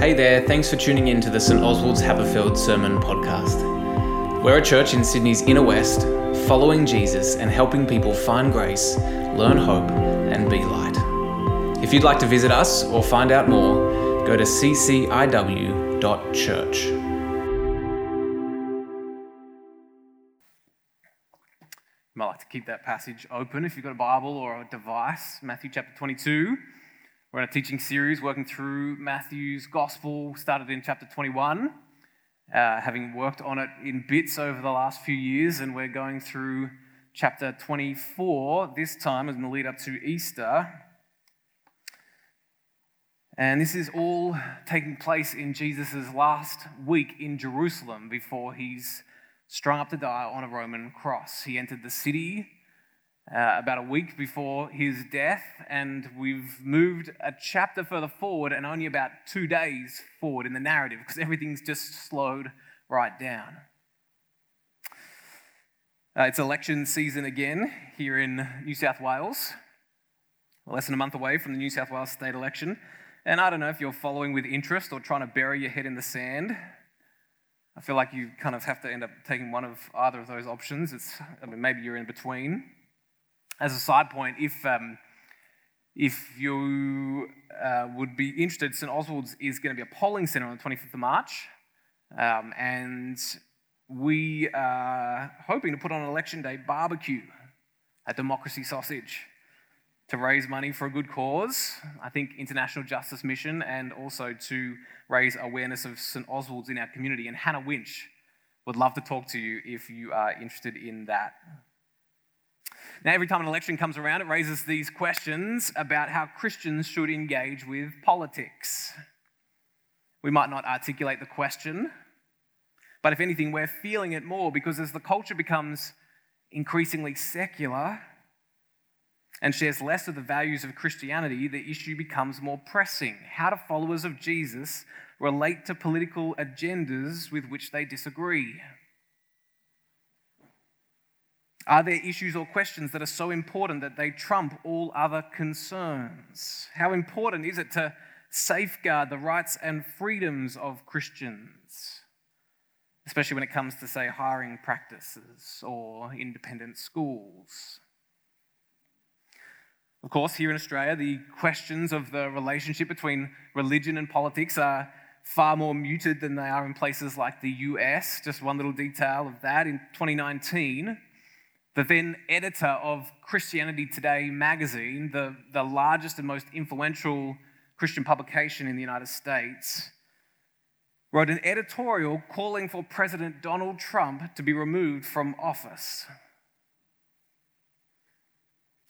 Hey there, thanks for tuning in to the St Oswald's Haberfield Sermon Podcast. We're a church in Sydney's inner west, following Jesus and helping people find grace, learn hope, and be light. If you'd like to visit us or find out more, go to cciw.church. Might like to keep that passage open if you've got a Bible or a device, Matthew chapter 22. We're in a teaching series working through Matthew's Gospel, started in chapter 21, uh, having worked on it in bits over the last few years, and we're going through chapter 24 this time as we lead up to Easter. And this is all taking place in Jesus' last week in Jerusalem before he's strung up to die on a Roman cross. He entered the city uh, about a week before his death, and we've moved a chapter further forward and only about two days forward in the narrative because everything's just slowed right down. Uh, it's election season again here in New South Wales, less than a month away from the New South Wales state election. And I don't know if you're following with interest or trying to bury your head in the sand. I feel like you kind of have to end up taking one of either of those options. It's, I mean, maybe you're in between as a side point, if um, if you uh, would be interested, St Oswald's is going to be a polling centre on the 25th of March, um, and we are hoping to put on an election day barbecue at Democracy Sausage to raise money for a good cause. I think International Justice Mission, and also to raise awareness of St Oswald's in our community. And Hannah Winch would love to talk to you if you are interested in that. Now, every time an election comes around, it raises these questions about how Christians should engage with politics. We might not articulate the question, but if anything, we're feeling it more because as the culture becomes increasingly secular and shares less of the values of Christianity, the issue becomes more pressing. How do followers of Jesus relate to political agendas with which they disagree? Are there issues or questions that are so important that they trump all other concerns? How important is it to safeguard the rights and freedoms of Christians, especially when it comes to, say, hiring practices or independent schools? Of course, here in Australia, the questions of the relationship between religion and politics are far more muted than they are in places like the US. Just one little detail of that in 2019 the then editor of Christianity Today magazine, the, the largest and most influential Christian publication in the United States, wrote an editorial calling for President Donald Trump to be removed from office.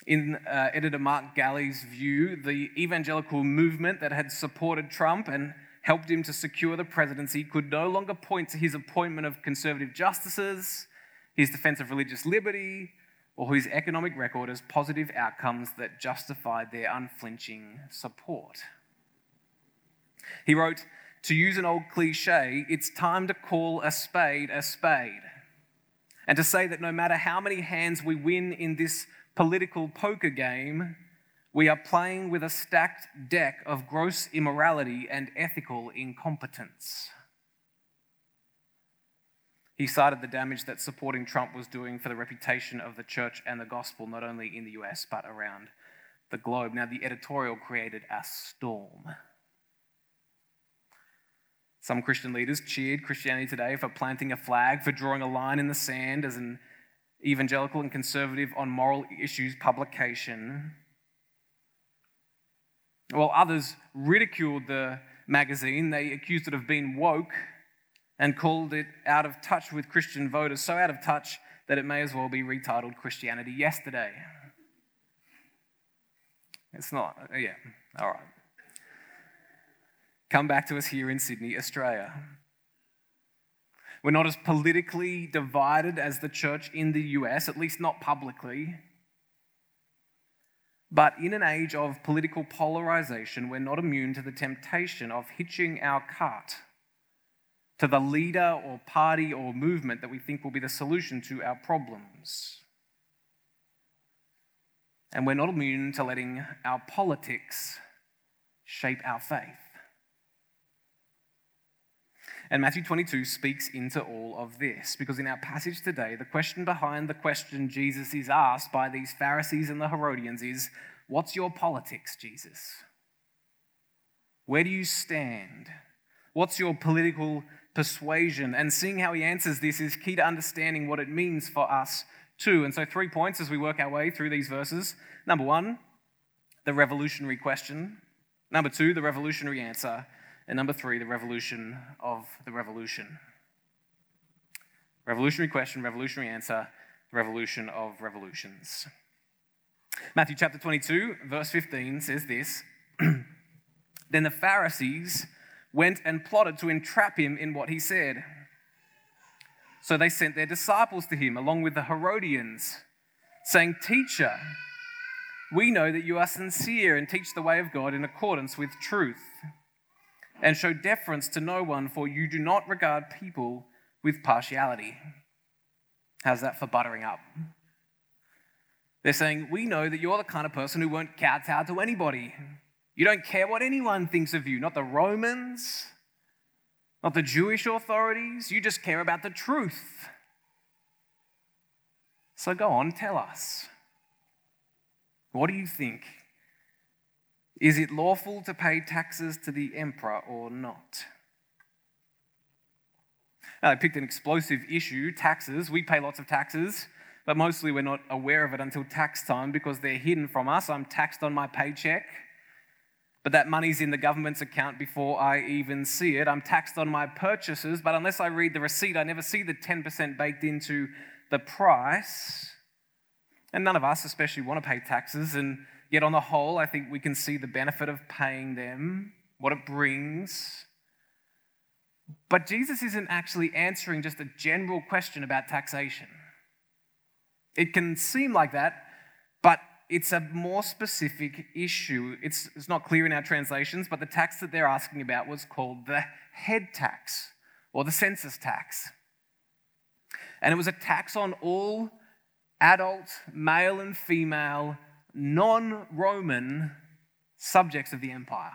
In uh, editor Mark Galli's view, the evangelical movement that had supported Trump and helped him to secure the presidency could no longer point to his appointment of conservative justices his defense of religious liberty, or his economic record as positive outcomes that justified their unflinching support. He wrote, To use an old cliche, it's time to call a spade a spade. And to say that no matter how many hands we win in this political poker game, we are playing with a stacked deck of gross immorality and ethical incompetence. He cited the damage that supporting Trump was doing for the reputation of the church and the gospel, not only in the US, but around the globe. Now, the editorial created a storm. Some Christian leaders cheered Christianity Today for planting a flag, for drawing a line in the sand as an evangelical and conservative on moral issues publication. While others ridiculed the magazine, they accused it of being woke and called it out of touch with Christian voters, so out of touch that it may as well be retitled Christianity Yesterday. It's not, yeah, all right. Come back to us here in Sydney, Australia. We're not as politically divided as the church in the US, at least not publicly. But in an age of political polarization, we're not immune to the temptation of hitching our cart to the leader or party or movement that we think will be the solution to our problems. And we're not immune to letting our politics shape our faith. And Matthew 22 speaks into all of this because in our passage today, the question behind the question Jesus is asked by these Pharisees and the Herodians is What's your politics, Jesus? Where do you stand? What's your political persuasion? And seeing how he answers this is key to understanding what it means for us too. And so, three points as we work our way through these verses. Number one, the revolutionary question. Number two, the revolutionary answer. And number three, the revolution of the revolution. Revolutionary question, revolutionary answer, revolution of revolutions. Matthew chapter 22, verse 15 says this Then the Pharisees went and plotted to entrap him in what he said. So they sent their disciples to him along with the Herodians, saying, Teacher, we know that you are sincere and teach the way of God in accordance with truth and show deference to no one, for you do not regard people with partiality. How's that for buttering up? They're saying, We know that you're the kind of person who won't kowtow to anybody. You don't care what anyone thinks of you, not the Romans, not the Jewish authorities. You just care about the truth. So go on, tell us. What do you think? Is it lawful to pay taxes to the emperor or not? Now, I picked an explosive issue taxes. We pay lots of taxes, but mostly we're not aware of it until tax time because they're hidden from us. I'm taxed on my paycheck, but that money's in the government's account before I even see it. I'm taxed on my purchases, but unless I read the receipt, I never see the 10% baked into the price. And none of us, especially, want to pay taxes. And Yet, on the whole, I think we can see the benefit of paying them, what it brings. But Jesus isn't actually answering just a general question about taxation. It can seem like that, but it's a more specific issue. It's, it's not clear in our translations, but the tax that they're asking about was called the head tax or the census tax. And it was a tax on all adult, male and female non Roman subjects of the empire.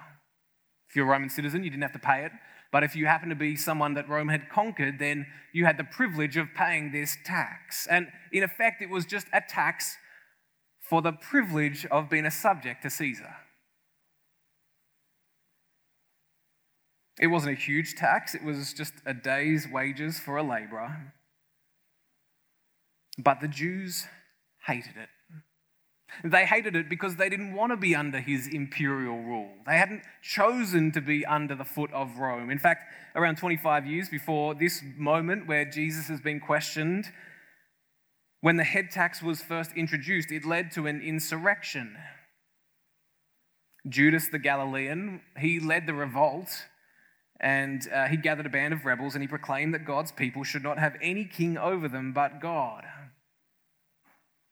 If you're a Roman citizen, you didn't have to pay it. But if you happen to be someone that Rome had conquered, then you had the privilege of paying this tax. And in effect, it was just a tax for the privilege of being a subject to Caesar. It wasn't a huge tax, it was just a day's wages for a laborer. But the Jews hated it. They hated it because they didn't want to be under his imperial rule. They hadn't chosen to be under the foot of Rome. In fact, around 25 years before this moment where Jesus has been questioned, when the head tax was first introduced, it led to an insurrection. Judas the Galilean, he led the revolt and uh, he gathered a band of rebels and he proclaimed that God's people should not have any king over them but God.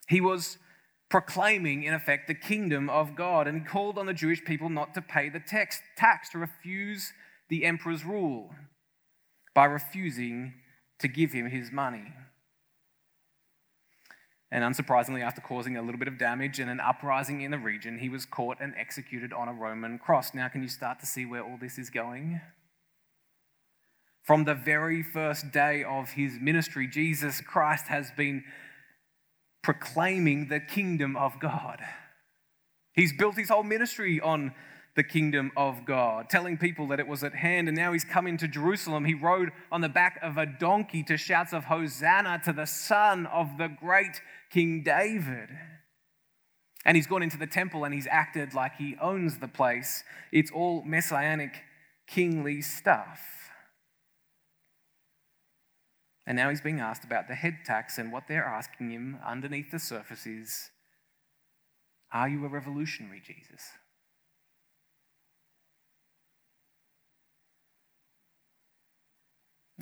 He was proclaiming, in effect, the kingdom of God. And he called on the Jewish people not to pay the tax, tax to refuse the emperor's rule by refusing to give him his money. And unsurprisingly, after causing a little bit of damage and an uprising in the region, he was caught and executed on a Roman cross. Now, can you start to see where all this is going? From the very first day of his ministry, Jesus Christ has been proclaiming the kingdom of God. He's built his whole ministry on the kingdom of God, telling people that it was at hand. And now he's come into Jerusalem. He rode on the back of a donkey to shouts of Hosanna to the Son of the great King David. And he's gone into the temple and he's acted like he owns the place. It's all messianic, kingly stuff. And now he's being asked about the head tax, and what they're asking him underneath the surface is Are you a revolutionary, Jesus?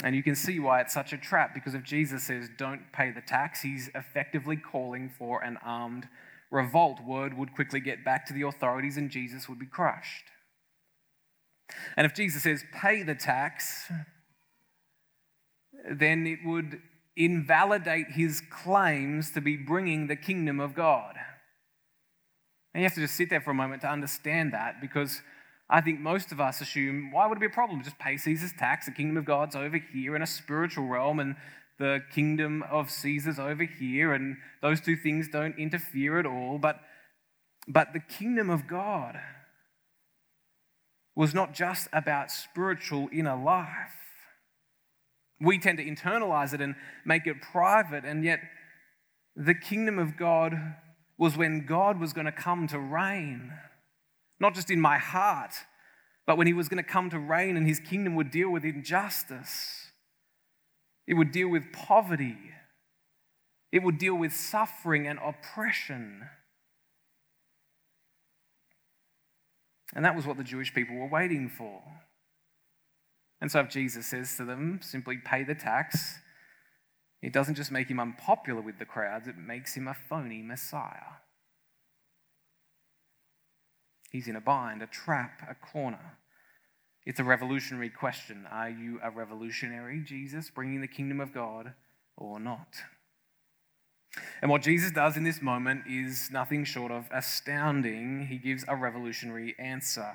And you can see why it's such a trap because if Jesus says don't pay the tax, he's effectively calling for an armed revolt. Word would quickly get back to the authorities and Jesus would be crushed. And if Jesus says pay the tax, then it would invalidate his claims to be bringing the kingdom of God. And you have to just sit there for a moment to understand that because I think most of us assume, why would it be a problem? Just pay Caesar's tax. The kingdom of God's over here in a spiritual realm, and the kingdom of Caesar's over here, and those two things don't interfere at all. But, but the kingdom of God was not just about spiritual inner life. We tend to internalize it and make it private, and yet the kingdom of God was when God was going to come to reign not just in my heart, but when he was going to come to reign and his kingdom would deal with injustice, it would deal with poverty, it would deal with suffering and oppression. And that was what the Jewish people were waiting for. And so, if Jesus says to them, simply pay the tax, it doesn't just make him unpopular with the crowds, it makes him a phony Messiah. He's in a bind, a trap, a corner. It's a revolutionary question. Are you a revolutionary, Jesus, bringing the kingdom of God, or not? And what Jesus does in this moment is nothing short of astounding. He gives a revolutionary answer,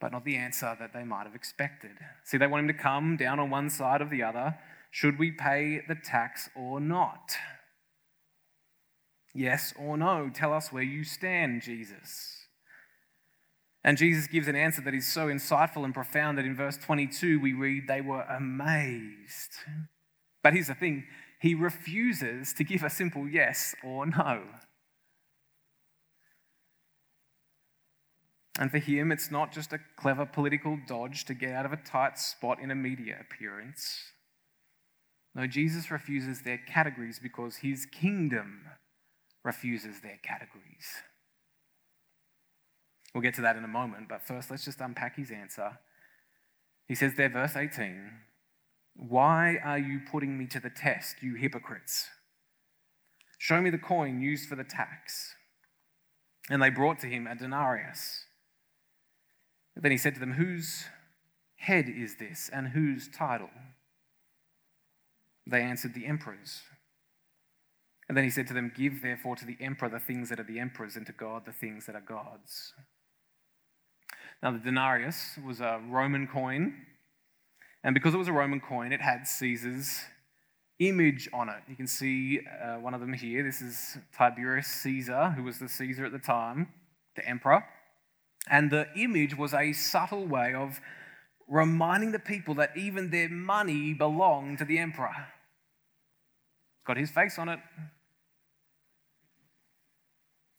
but not the answer that they might have expected. See, they want him to come down on one side or the other. Should we pay the tax or not? Yes or no? Tell us where you stand, Jesus. And Jesus gives an answer that is so insightful and profound that in verse 22 we read, They were amazed. But here's the thing he refuses to give a simple yes or no. And for him, it's not just a clever political dodge to get out of a tight spot in a media appearance. No, Jesus refuses their categories because his kingdom refuses their categories. We'll get to that in a moment, but first let's just unpack his answer. He says there, verse 18, Why are you putting me to the test, you hypocrites? Show me the coin used for the tax. And they brought to him a denarius. Then he said to them, Whose head is this, and whose title? They answered, The emperor's. And then he said to them, Give therefore to the emperor the things that are the emperor's, and to God the things that are God's. Now, the denarius was a Roman coin, and because it was a Roman coin, it had Caesar's image on it. You can see uh, one of them here. This is Tiberius Caesar, who was the Caesar at the time, the emperor. And the image was a subtle way of reminding the people that even their money belonged to the emperor. It's got his face on it,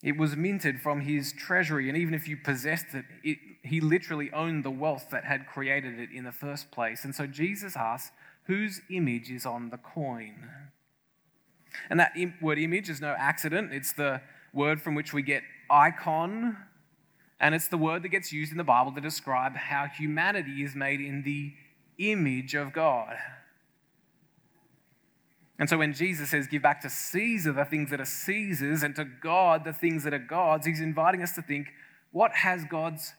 it was minted from his treasury, and even if you possessed it, it, he literally owned the wealth that had created it in the first place. And so Jesus asks, whose image is on the coin? And that word image is no accident. It's the word from which we get icon, and it's the word that gets used in the Bible to describe how humanity is made in the image of God. And so when Jesus says, give back to Caesar the things that are Caesar's and to God the things that are God's, he's inviting us to think, what has God's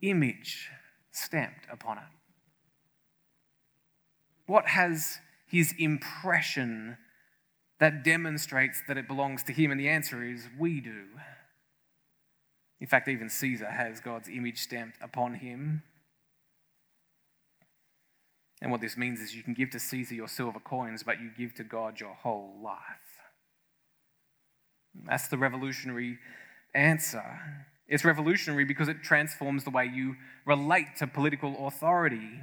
image stamped upon it? What has his impression that demonstrates that it belongs to him? And the answer is, we do. In fact, even Caesar has God's image stamped upon him. And what this means is you can give to Caesar your silver coins, but you give to God your whole life. That's the revolutionary answer. It's revolutionary because it transforms the way you relate to political authority.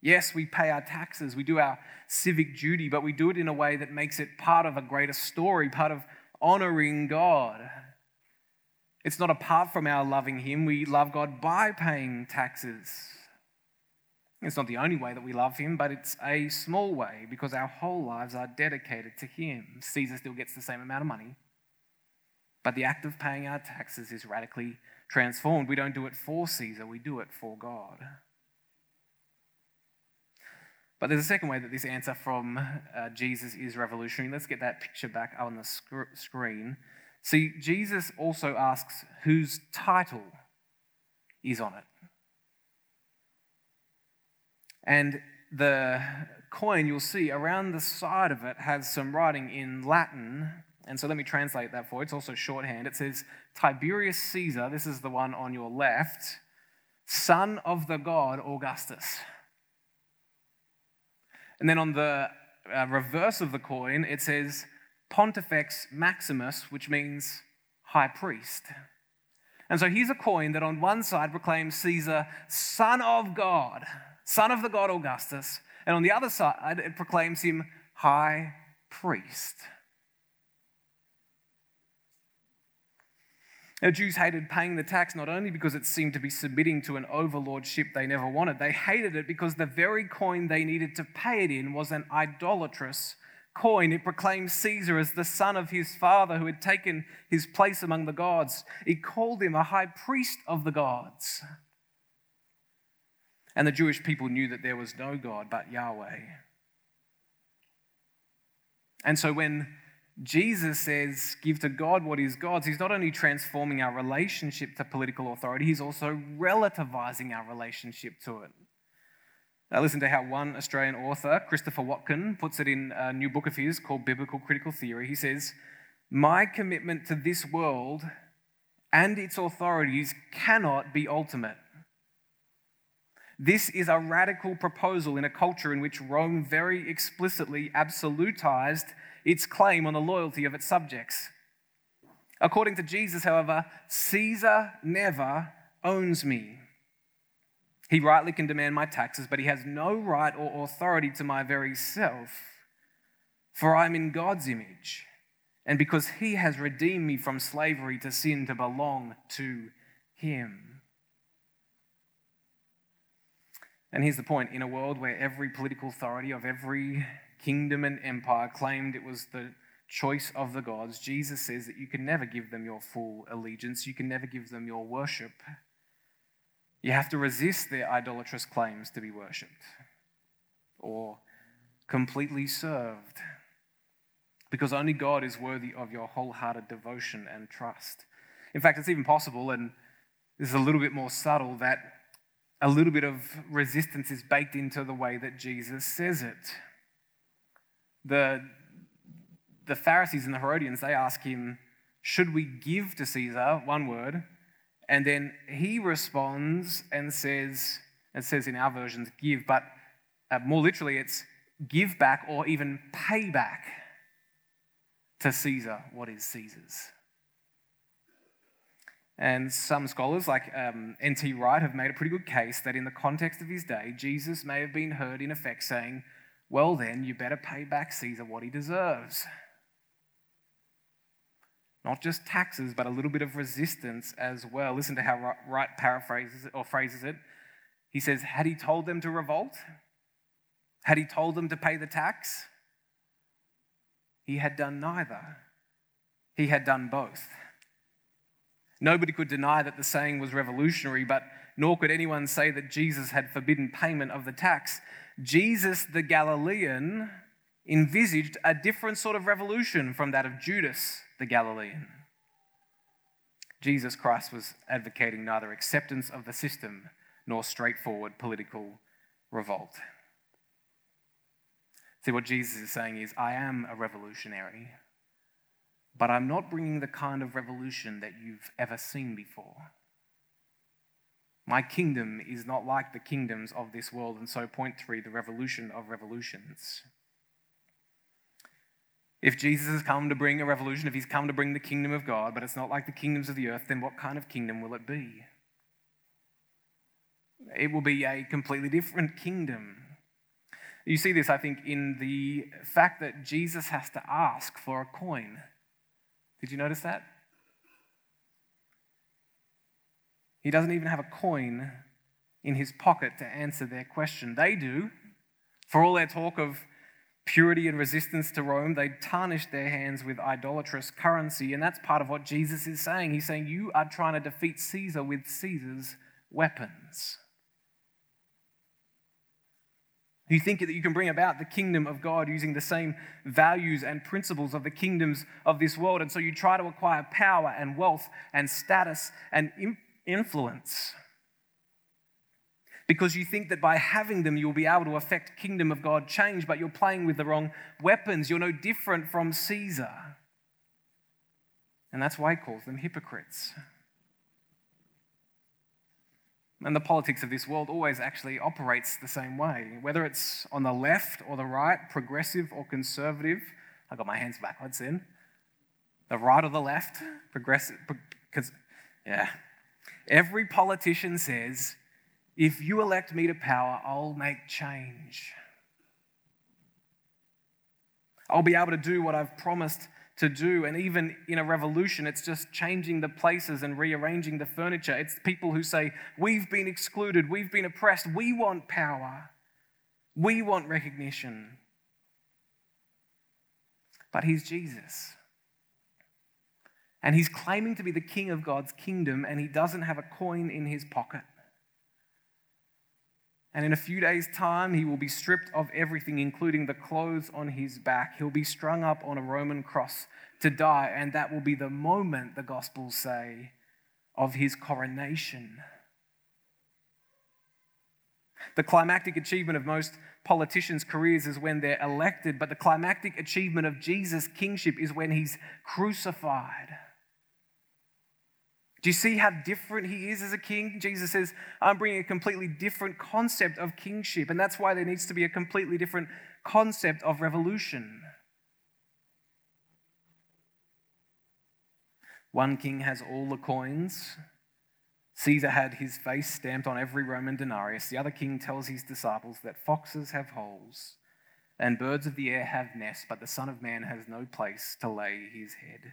Yes, we pay our taxes, we do our civic duty, but we do it in a way that makes it part of a greater story, part of honoring God. It's not apart from our loving Him, we love God by paying taxes. It's not the only way that we love him, but it's a small way because our whole lives are dedicated to him. Caesar still gets the same amount of money, but the act of paying our taxes is radically transformed. We don't do it for Caesar, we do it for God. But there's a second way that this answer from uh, Jesus is revolutionary. Let's get that picture back on the sc- screen. See, Jesus also asks whose title is on it. And the coin, you'll see around the side of it has some writing in Latin. And so let me translate that for you. It's also shorthand. It says Tiberius Caesar, this is the one on your left, son of the god Augustus. And then on the uh, reverse of the coin, it says Pontifex Maximus, which means high priest. And so here's a coin that on one side proclaims Caesar, son of God, son of the god Augustus, and on the other side it proclaims him high priest. The Jews hated paying the tax not only because it seemed to be submitting to an overlordship they never wanted, they hated it because the very coin they needed to pay it in was an idolatrous coin. It proclaimed Caesar as the son of his father who had taken his place among the gods. It called him a high priest of the gods. And the Jewish people knew that there was no God but Yahweh. And so when Jesus says, give to God what is God's, he's not only transforming our relationship to political authority, he's also relativizing our relationship to it. Now, listen to how one Australian author, Christopher Watkin, puts it in a new book of his called Biblical Critical Theory. He says, My commitment to this world and its authorities cannot be ultimate. This is a radical proposal in a culture in which Rome very explicitly absolutized its claim on the loyalty of its subjects. According to Jesus, however, Caesar never owns me. He rightly can demand my taxes, but he has no right or authority to my very self, for I'm in God's image, and because he has redeemed me from slavery to sin to belong to him. And here's the point in a world where every political authority of every kingdom and empire claimed it was the choice of the gods, Jesus says that you can never give them your full allegiance, you can never give them your worship. You have to resist their idolatrous claims to be worshipped or completely served because only God is worthy of your wholehearted devotion and trust. In fact, it's even possible, and this is a little bit more subtle, that a little bit of resistance is baked into the way that Jesus says it the, the Pharisees and the Herodians, they ask him, Should we give to Caesar? One word. And then he responds and says, it says in our versions, give, but uh, more literally, it's give back or even pay back to Caesar what is Caesar's. And some scholars, like um, N.T. Wright, have made a pretty good case that in the context of his day, Jesus may have been heard in effect saying, well, then, you better pay back Caesar what he deserves. Not just taxes, but a little bit of resistance as well. Listen to how Wright paraphrases it or phrases it. He says, Had he told them to revolt? Had he told them to pay the tax? He had done neither. He had done both. Nobody could deny that the saying was revolutionary, but nor could anyone say that Jesus had forbidden payment of the tax. Jesus the Galilean envisaged a different sort of revolution from that of Judas the Galilean. Jesus Christ was advocating neither acceptance of the system nor straightforward political revolt. See, what Jesus is saying is, I am a revolutionary, but I'm not bringing the kind of revolution that you've ever seen before. My kingdom is not like the kingdoms of this world. And so, point three, the revolution of revolutions. If Jesus has come to bring a revolution, if he's come to bring the kingdom of God, but it's not like the kingdoms of the earth, then what kind of kingdom will it be? It will be a completely different kingdom. You see this, I think, in the fact that Jesus has to ask for a coin. Did you notice that? He doesn't even have a coin in his pocket to answer their question. They do. For all their talk of purity and resistance to Rome, they tarnished their hands with idolatrous currency. And that's part of what Jesus is saying. He's saying, You are trying to defeat Caesar with Caesar's weapons. You think that you can bring about the kingdom of God using the same values and principles of the kingdoms of this world. And so you try to acquire power and wealth and status and influence. Because you think that by having them, you'll be able to affect kingdom of God change, but you're playing with the wrong weapons. You're no different from Caesar. And that's why he calls them hypocrites. And the politics of this world always actually operates the same way. Whether it's on the left or the right, progressive or conservative, I got my hands backwards in. The right or the left, progressive, because, yeah. Every politician says, if you elect me to power, I'll make change. I'll be able to do what I've promised to do. And even in a revolution, it's just changing the places and rearranging the furniture. It's people who say, We've been excluded, we've been oppressed, we want power, we want recognition. But he's Jesus. And he's claiming to be the king of God's kingdom, and he doesn't have a coin in his pocket. And in a few days' time, he will be stripped of everything, including the clothes on his back. He'll be strung up on a Roman cross to die, and that will be the moment, the Gospels say, of his coronation. The climactic achievement of most politicians' careers is when they're elected, but the climactic achievement of Jesus' kingship is when he's crucified. Do you see how different he is as a king? Jesus says, I'm bringing a completely different concept of kingship, and that's why there needs to be a completely different concept of revolution. One king has all the coins. Caesar had his face stamped on every Roman denarius. The other king tells his disciples that foxes have holes and birds of the air have nests, but the Son of Man has no place to lay his head.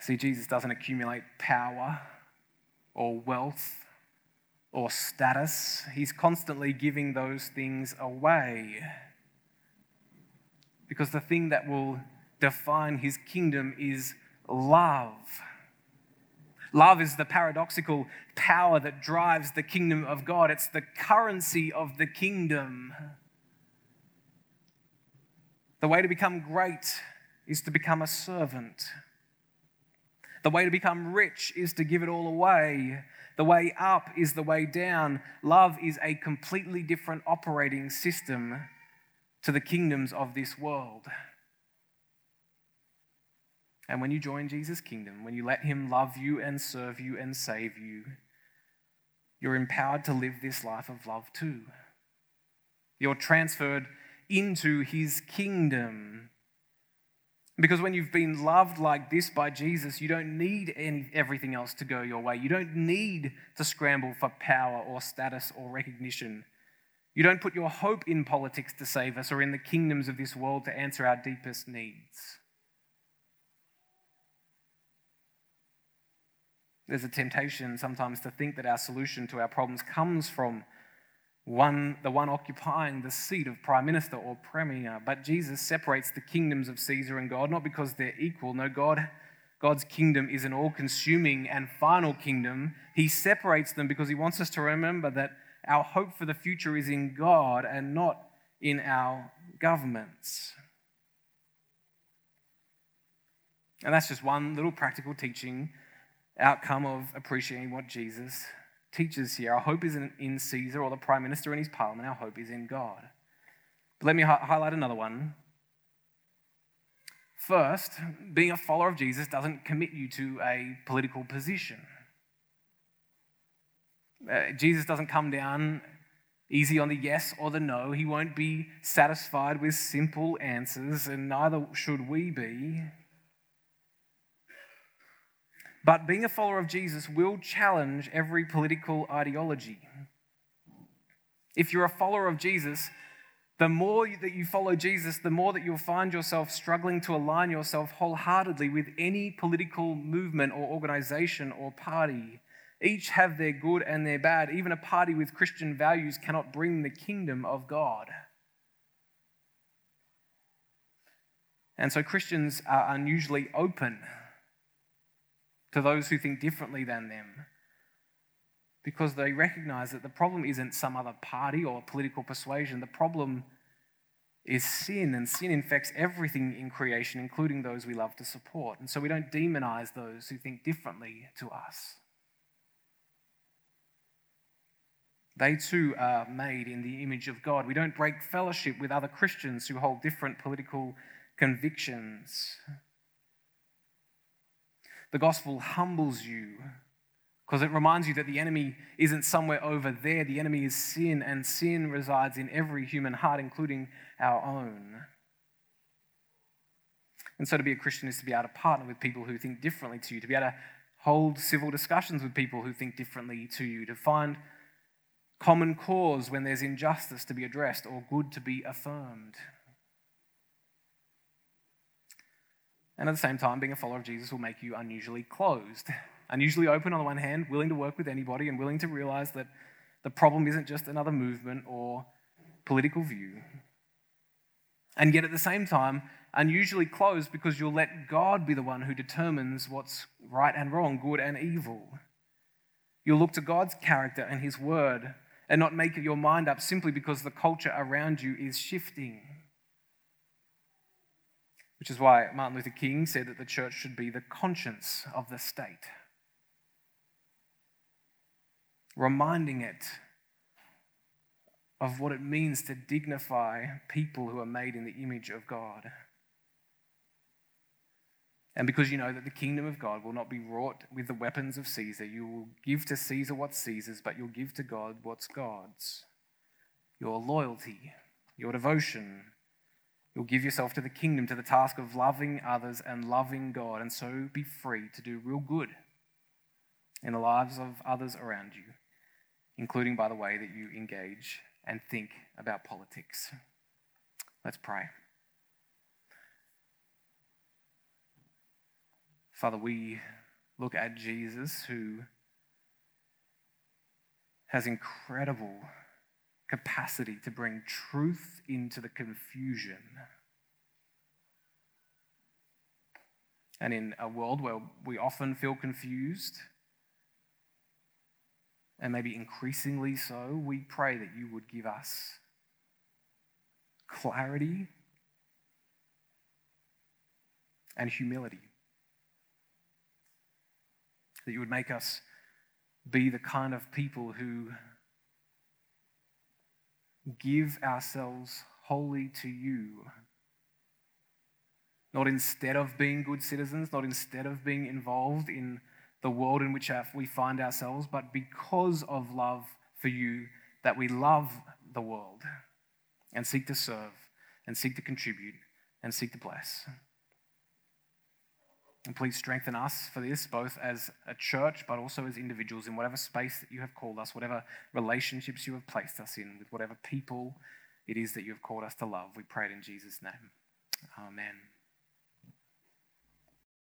See, Jesus doesn't accumulate power or wealth or status, he's constantly giving those things away. Because the thing that will define his kingdom is love. Love is the paradoxical power that drives the kingdom of God. It's the currency of the kingdom. The way to become great is to become a servant. The way to become rich is to give it all away. The way up is the way down. Love is a completely different operating system to the kingdoms of this world. And when you join Jesus' kingdom, when you let Him love you and serve you and save you, you're empowered to live this life of love too. You're transferred into His kingdom. Because when you've been loved like this by Jesus, you don't need any, everything else to go your way. You don't need to scramble for power or status or recognition. You don't put your hope in politics to save us or in the kingdoms of this world to answer our deepest needs. There's a temptation sometimes to think that our solution to our problems comes from one, the one occupying the seat of prime minister or premier. But Jesus separates the kingdoms of Caesar and God, not because they're equal. No, God, God's kingdom is an all consuming and final kingdom. He separates them because he wants us to remember that our hope for the future is in God and not in our governments. And that's just one little practical teaching outcome of appreciating what Jesus teaches here. Our hope isn't in Caesar or the Prime Minister and his parliament, our hope is in God. But let me hi- highlight another one. First, being a follower of Jesus doesn't commit you to a political position. Uh, Jesus doesn't come down easy on the yes or the no. He won't be satisfied with simple answers, and neither should we be. But being a follower of Jesus will challenge every political ideology. If you're a follower of Jesus, the more that you follow Jesus, the more that you'll find yourself struggling to align yourself wholeheartedly with any political movement or organization or party. Each have their good and their bad. Even a party with Christian values cannot bring the kingdom of God. And so Christians are unusually open to those who think differently than them because they recognize that the problem isn't some other party or political persuasion. The problem is sin, and sin infects everything in creation, including those we love to support. And so we don't demonize those who think differently to us. They too are made in the image of God. We don't break fellowship with other Christians who hold different political convictions. The gospel humbles you because it reminds you that the enemy isn't somewhere over there. The enemy is sin, and sin resides in every human heart, including our own. And so to be a Christian is to be able to partner with people who think differently to you, to be able to hold civil discussions with people who think differently to you, to find common cause when there's injustice to be addressed or good to be affirmed. And at the same time, being a follower of Jesus will make you unusually closed, unusually open on the one hand, willing to work with anybody, and willing to realize that the problem isn't just another movement or political view. And yet at the same time, unusually closed because you'll let God be the one who determines what's right and wrong, good and evil. You'll look to God's character and His word and not make your mind up simply because the culture around you is shifting. Which is why Martin Luther King said that the church should be the conscience of the state, reminding it of what it means to dignify people who are made in the image of God. And because you know that the kingdom of God will not be wrought with the weapons of Caesar, you will give to Caesar what's Caesar's, but you'll give to God what's God's. Your loyalty, your devotion, you'll give yourself to the kingdom, to the task of loving others and loving God, and so be free to do real good in the lives of others around you, including by the way that you engage and think about politics. Let's pray. Father, we look at Jesus who has incredible capacity to bring truth into the confusion. And in a world where we often feel confused, and maybe increasingly so, we pray that you would give us clarity and humility that you would make us be the kind of people who give ourselves wholly to you. Not instead of being good citizens, not instead of being involved in the world in which we find ourselves, but because of love for you, that we love the world and seek to serve and seek to contribute and seek to bless. And please strengthen us for this, both as a church, but also as individuals in whatever space that you have called us, whatever relationships you have placed us in, with whatever people it is that you have called us to love. We pray it in Jesus' name. Amen.